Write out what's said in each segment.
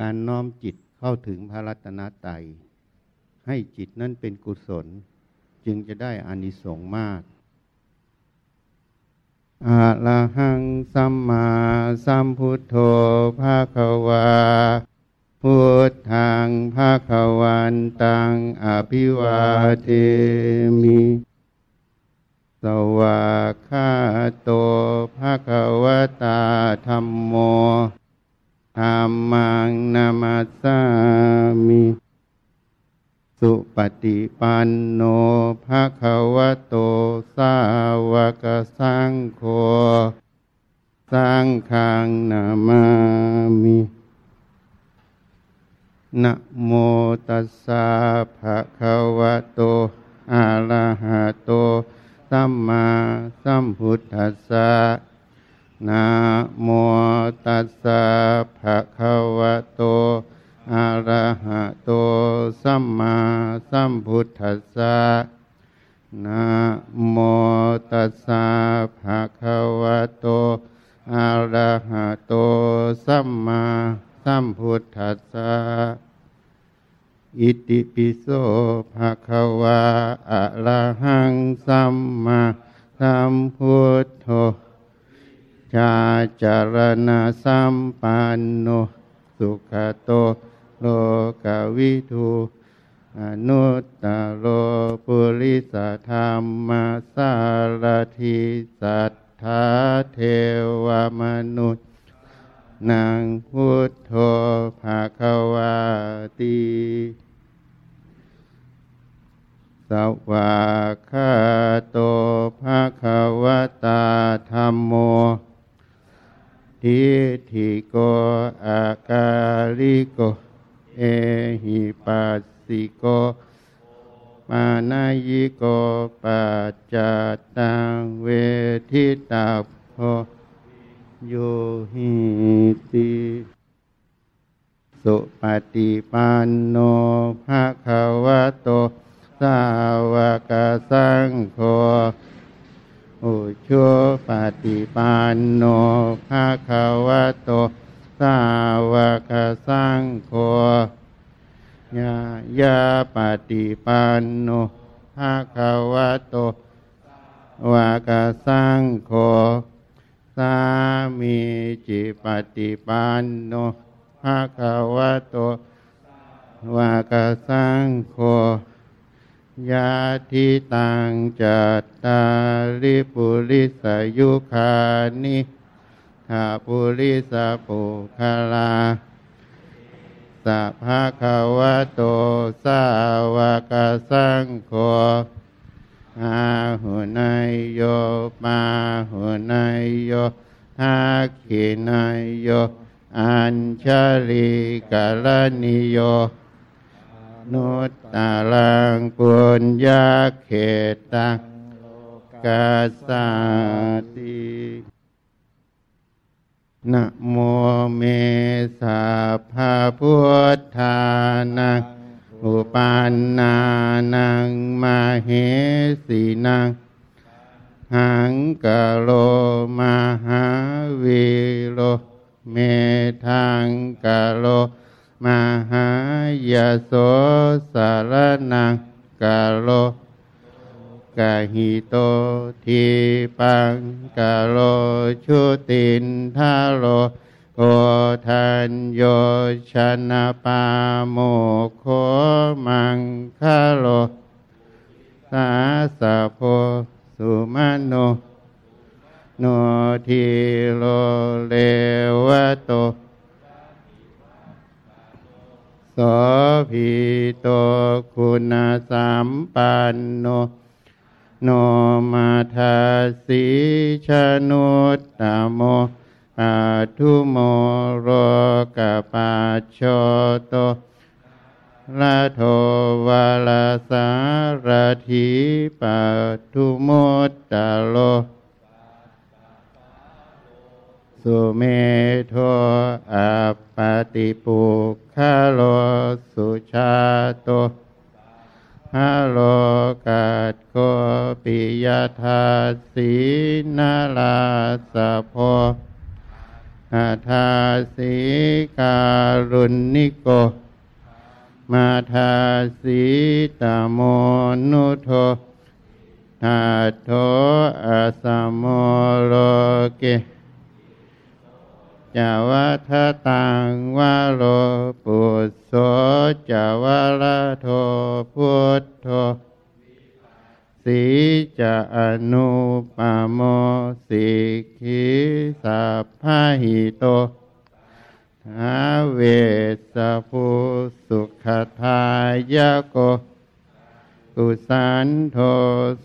การน้อมจิตเข้าถึงพระรัตนตรัยให้จิตนั้นเป็นกุศล จึงจะได้อานิสงส์มากอะระหังสัมมาสัมพุทโธภาควาพุทธังภาควันตังอภิวาเทมิ สวาคาโตภาควตาธรรมโมธรรมังนามัสสามิ สุปฏิ ปันโนภาคะวะโตสาวกสังโฆสังฆังนามามินะโมตัสสะภะคะวะโตอะระหะโตสัมมาสัมพุทธัสสะนะโมตัสสะภะคะวะโต อะระหะโตสัมมาสัมพุทธัสสะนะโมตัสสะภะคะวะโตอะระหะโตสัมมาสัมพุทธัสสะอิติปิโสภะคะวะอะระหังสัมมาสัมพุทโธชาจารณะสัมปันโน สุขโตโลกวิทูอนุตตโรปุริสธรรมสารทิสัทธาเทวมนุษย์นางพุทโธภาควาตีสวากขาโตภาควตาธรรมโม ทิฏิโกอากาลิโก เอหิปัสสิโก มานายิโกปัจจตังเวทิตาโพโยหิติสุปฏิปันโนภะคะวะโต สาวกสังโฆ ชุปฏิปันโนภะคะวะโต สาวกสังโฆยายาปฏิปันโนภะคะวะโตวากสังโฆสามีจิปฏิปันโนภะคะวะโตวากสังโฆ ยาทิตังจัตตาริปุริสยุคานิทาปุริสปุคลาสัพพะคะวะโตสาวกสังโฆอาหุนายโยมาหุนายโยทักขินายโย อัญชลีกาลนิโย นุตตาลังปุญญาเขตังกาสาตินะโมเมสาภาพุทธานังอุปันนานังมาเหสีนังหังกะโลมหาวิโลเมทังกะโล มหายโสสารนังกะโลกะหิโตทีปังกะโลชุตินทาโลโกทันโยชนะปาโมโคมังคาโลสาสะโพสุมาโนโนทีโลเลวะโต ภิโตคุณสัมปันโนโนมาทาสีชนุตตโมปัทุโมโรกปาโชโตละโทวาลาสารถีปัทุโมตตโล สุเมโทอัปปติปุคาโลสุชาโตฮัโลกัดโกปิยธาสีนาลาสะโพอาทาสีการุณิโก มาทาสีตโมนุโทอาโทอาสมโมโลเก จาวะทะตังวะโลปุสโสจาวะละโทพุทโธสีจะอนุปโมสิกิสัพพะหิโตทาเวสภูสุขทายะโก กุสันโท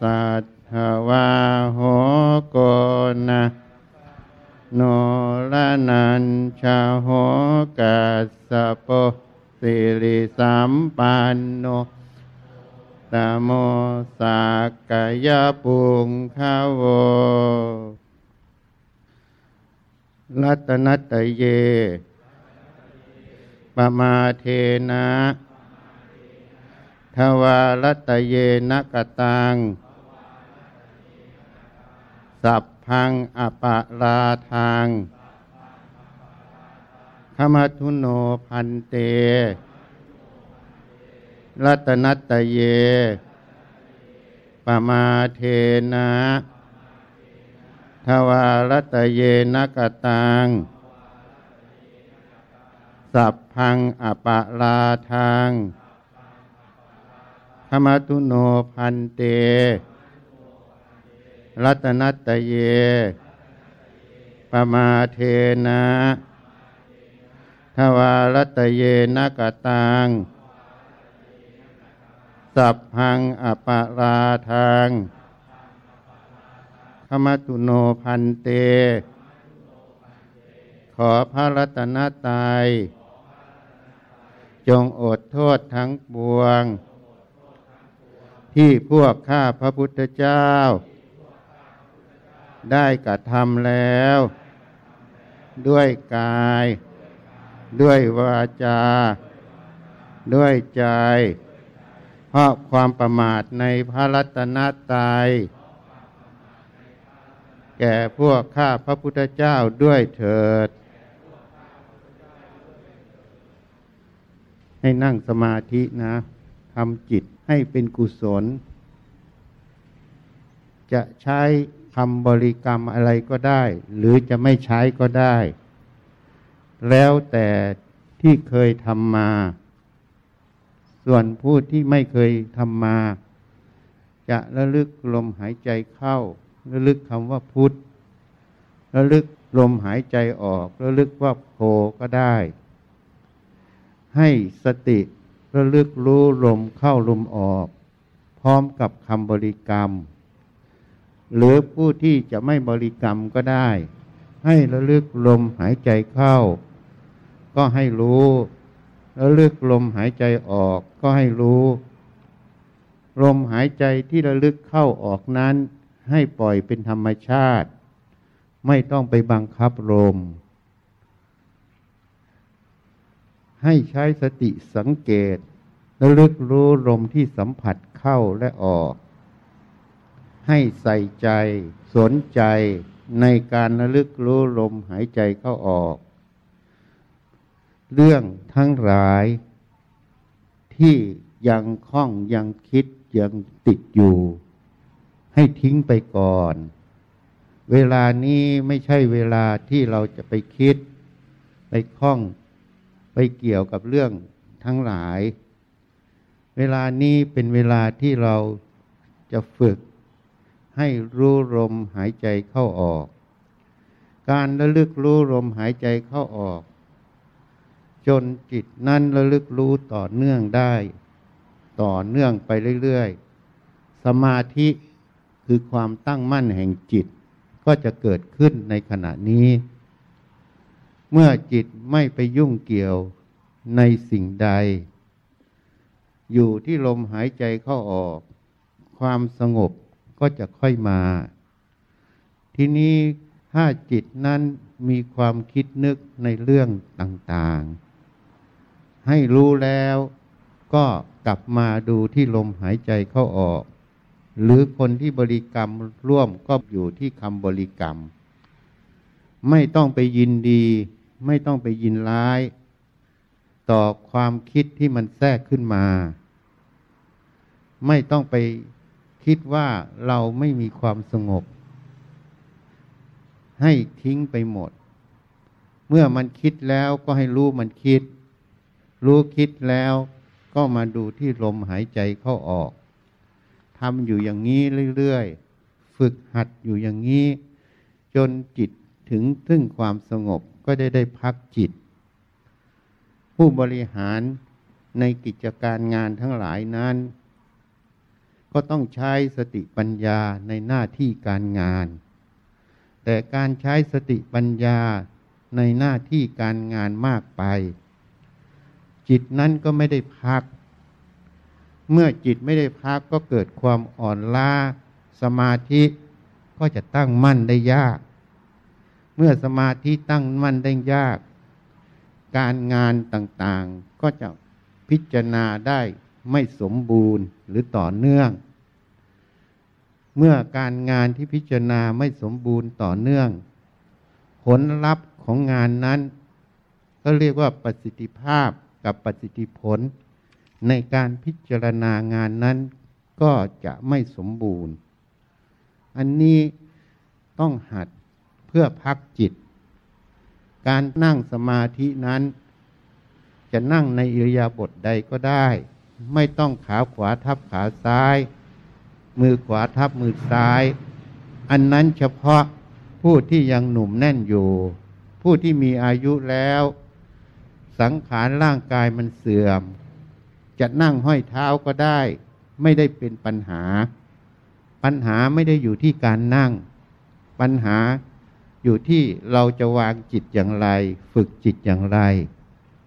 สัทธวาโหโกนะ โนละนันชาโหกัสสะโปสิริสัมปันโนตโมสักกายปุงขาวรัตนัตเยปมาเทนะทวารัตเยนกตัง สัพพังอปะลาทางขมัทุโนพันเต รัตนัตเย ปมาเทนะทวารัตเยนกตัง สัพพังอปะลาทางขมัทุโนพันเต รัตนัตเย ปมาเทนะทวารัตเยนกตัง สัพพังอปาราทางขมตุโนพันเต ขอพระรัตนตรัยจงอดโทษทั้งปวง ที่พวกข้าพระพุทธเจ้า ได้กระทำแล้ว ด้วยกาย ด้วยวาจา ด้วยใจ เพราะความประมาทในพระรัตนตรัยแก่พวกข้าพระพุทธเจ้าด้วยเถิด ให้นั่งสมาธินะทำจิตให้เป็นกุศล จะใช้ คำบริกรรมอะไรก็ได้ หรือจะไม่ใช้ก็ได้ แล้วแต่ที่เคยทำมา ส่วนผู้ที่ไม่เคยทำมา จะระลึกลมหายใจเข้า ระลึกคำว่าพุทธระลึกลมหายใจออก ระลึกว่าโพก็ได้ ให้สติระลึกรู้ลมเข้าลมออก พร้อมกับคำบริกรรม หรือผู้ที่จะไม่บริกรรมก็ได้ ให้ระลึกลมหายใจเข้า ก็ให้รู้ระลึกลมหายใจออกก็ให้รู้ ลมหายใจที่ระลึกเข้าออกนั้น ให้ปล่อยเป็นธรรมชาติ ไม่ต้องไปบังคับลม ให้ใช้สติสังเกตระลึกรู้ลมที่สัมผัสเข้าและออก ให้ใส่ใจสนใจในการระลึกรู้ลมหายใจเข้าออก เรื่องทั้งหลาย ที่ยังคล้องยังคิดยังติดอยู่ ให้ทิ้งไปก่อน เวลานี้ไม่ใช่เวลาที่เราจะไปคิด ไปคล้องไปเกี่ยวกับเรื่องทั้งหลาย เวลานี้เป็นเวลาที่เราจะฝึก ให้รู้ลมหายใจเข้าออก การระลึกรู้ลมหายใจเข้าออก จนจิตนั้นระลึกรู้ต่อเนื่องได้ ต่อเนื่องไปเรื่อยๆ สมาธิคือความตั้งมั่นแห่งจิตก็จะเกิดขึ้นในขณะนี้ เมื่อจิตไม่ไปยุ่งเกี่ยวในสิ่งใด อยู่ที่ลมหายใจเข้าออก ความสงบ ก็จะค่อยมา ทีนี้ถ้าจิตนั้นมีความคิดนึกในเรื่องต่างๆ ให้รู้แล้วก็กลับมาดูที่ลมหายใจเข้าออก หรือคนที่บริกรรมร่วมก็อยู่ที่คำบริกรรม ไม่ต้องไปยินดี ไม่ต้องไปยินร้าย ต่อความคิดที่มันแทรกขึ้นมา ไม่ต้องไป คิดว่าเราไม่มีความสงบ ให้ทิ้งไปหมด เมื่อมันคิดแล้วก็ให้รู้มันคิด รู้คิดแล้วก็มาดูที่ลมหายใจเข้าออกทำอยู่อย่างนี้เรื่อยๆ ฝึกหัดอยู่อย่างนี้ จนจิตถึงถึงความสงบก็ได้ได้พักจิต ผู้บริหารในกิจการงานทั้งหลายนั้น ก็ต้องใช้สติปัญญาในหน้าที่การงาน แต่การใช้สติปัญญาในหน้าที่การงานมากไป จิตนั้นก็ไม่ได้พัก เมื่อจิตไม่ได้พักก็เกิดความอ่อนล้าสมาธิก็จะตั้งมั่นได้ยาก เมื่อสมาธิตั้งมั่นได้ยาก การงานต่างๆก็จะพิจารณาได้ ไม่สมบูรณ์หรือต่อเนื่อง เมื่อการงานที่พิจารณาไม่สมบูรณ์ต่อเนื่อง ผลลัพธ์ของงานนั้น ก็เรียกว่าประสิทธิภาพกับประสิทธิผล ในการพิจารณางานนั้นก็จะไม่สมบูรณ์ อันนี้ต้องหัดเพื่อพักจิต การนั่งสมาธินั้น จะนั่งในอิริยาบถใดก็ได้ ไม่ต้องขาขวาทับขาซ้าย มือขวาทับมือซ้าย อันนั้นเฉพาะผู้ที่ยังหนุ่มแน่นอยู่ ผู้ที่มีอายุแล้ว สังขารร่างกายมันเสื่อม จะนั่งห้อยเท้าก็ได้ ไม่ได้เป็นปัญหา ปัญหาไม่ได้อยู่ที่การนั่ง ปัญหาอยู่ที่เราจะวางจิตอย่างไร ฝึกจิตอย่างไร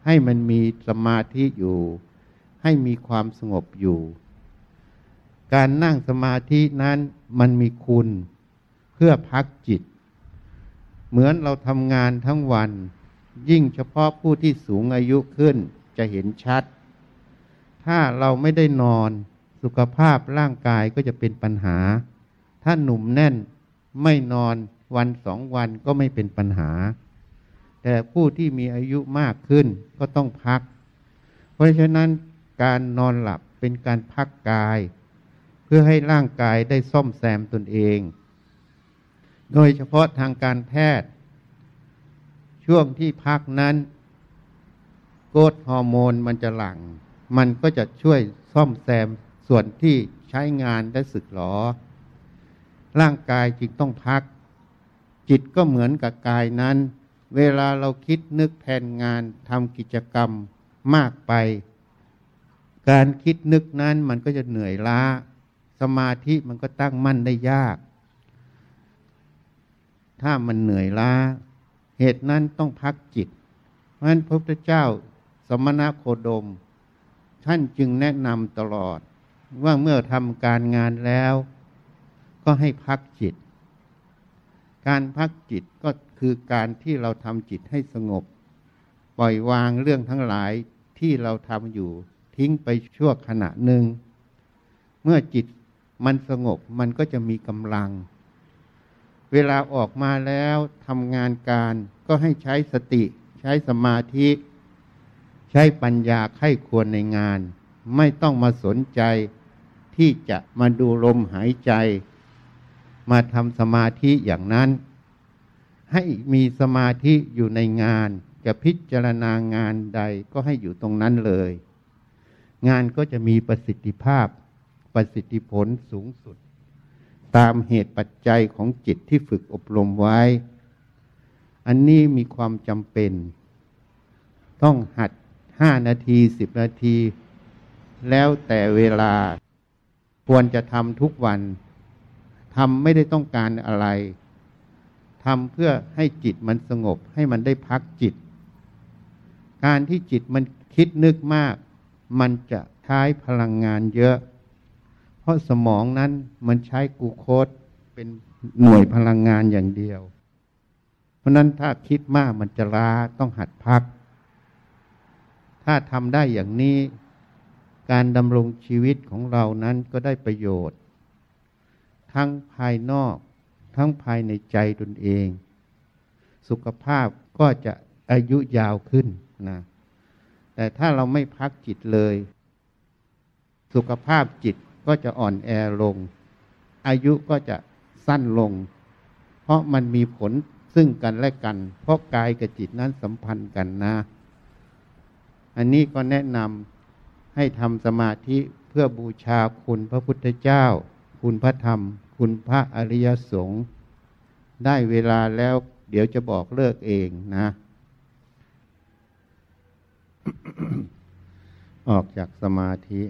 ให้มันมีสมาธิอยู่ ให้มีความสงบอยู่ การนั่งสมาธินั้นมันมีคุณเพื่อพักจิต เหมือนเราทำงานทั้งวัน ยิ่งเฉพาะผู้ที่สูงอายุขึ้นจะเห็นชัด ถ้าเราไม่ได้นอนสุขภาพร่างกายก็จะเป็นปัญหา ถ้าหนุ่มแน่นไม่นอนวันสองวันก็ไม่เป็นปัญหา แต่ผู้ที่มีอายุมากขึ้นก็ต้องพัก เพราะฉะนั้น การนอนหลับเป็นการพักกาย เพื่อให้ร่างกายได้ซ่อมแซมตนเอง โดยเฉพาะทางการแพทย์ ช่วงที่พักนั้น โกรทฮอร์โมนมันจะหลัง่ง มันก็จะช่วยซ่อมแซมส่วนที่ใช้งานได้สึกหรอ ร่างกายจึงต้องพัก จิตก็เหมือนกับกายนั้น เวลาเราคิดนึกแทนงานทำกิจกรรมมากไป การคิดนึกนั้นมันก็จะเหนื่อยล้า สมาธิมันก็ตั้งมั่นได้ยาก ถ้ามันเหนื่อยล้า เหตุนั้นต้องพักจิต เพราะฉะนั้นพระพุทธเจ้าสมณะโคดม ท่านจึงแนะนำตลอด ว่าเมื่อทำการงานแล้ว ก็ให้พักจิต การพักจิตก็คือการที่เราทำจิตให้สงบ ปล่อยวางเรื่องทั้งหลายที่เราทำอยู่ ทิ้งไปชั่วขณะหนึ่ง เมื่อจิตมันสงบมันก็จะมีกำลัง เวลาออกมาแล้วทำงานการก็ให้ใช้สติ ใช้สมาธิ ใช้ปัญญาไข้ควรในงาน ไม่ต้องมาสนใจที่จะมาดูลมหายใจ มาทำสมาธิอย่างนั้น ให้มีสมาธิอยู่ในงานจะพิจารณางานใดก็ให้อยู่ตรงนั้นเลย งานก็จะมีประสิทธิภาพ ประสิทธิผลสูงสุด ตามเหตุปัจจัยของจิตที่ฝึกอบรมไว้ อันนี้มีความจำเป็น ต้องหัดห้านาทีสิบนาที แล้วแต่เวลาควรจะทำทุกวันทำไม่ได้ต้องการอะไรทำเพื่อให้จิตมันสงบให้มันได้พักจิต การที่จิตมันคิดนึกมาก มันจะใช้พลังงานเยอะ เพราะสมองนั้นมันใช้กูโคสเป็นหน่วยพลังงานอย่างเดียว เพราะนั้นถ้าคิดมากมันจะล้าต้องหัดพัก ถ้าทำได้อย่างนี้ การดำรงชีวิตของเรานั้นก็ได้ประโยชน์ ทั้งภายนอก ทั้งภายในใจตนเอง สุขภาพก็จะอายุยาวขึ้นนะ แต่ถ้าเราไม่พักจิตเลย สุขภาพจิตก็จะอ่อนแอลง อายุก็จะสั้นลง เพราะมันมีผลซึ่งกันและกัน เพราะกายกับจิตนั้นสัมพันธ์กันนะ อันนี้ก็แนะนำให้ทำสมาธิเพื่อบูชาคุณพระพุทธเจ้า คุณพระธรรม คุณพระอริยสงฆ์ได้เวลาแล้วเดี๋ยวจะบอกเลิกเองนะ ออกจากสมาธิ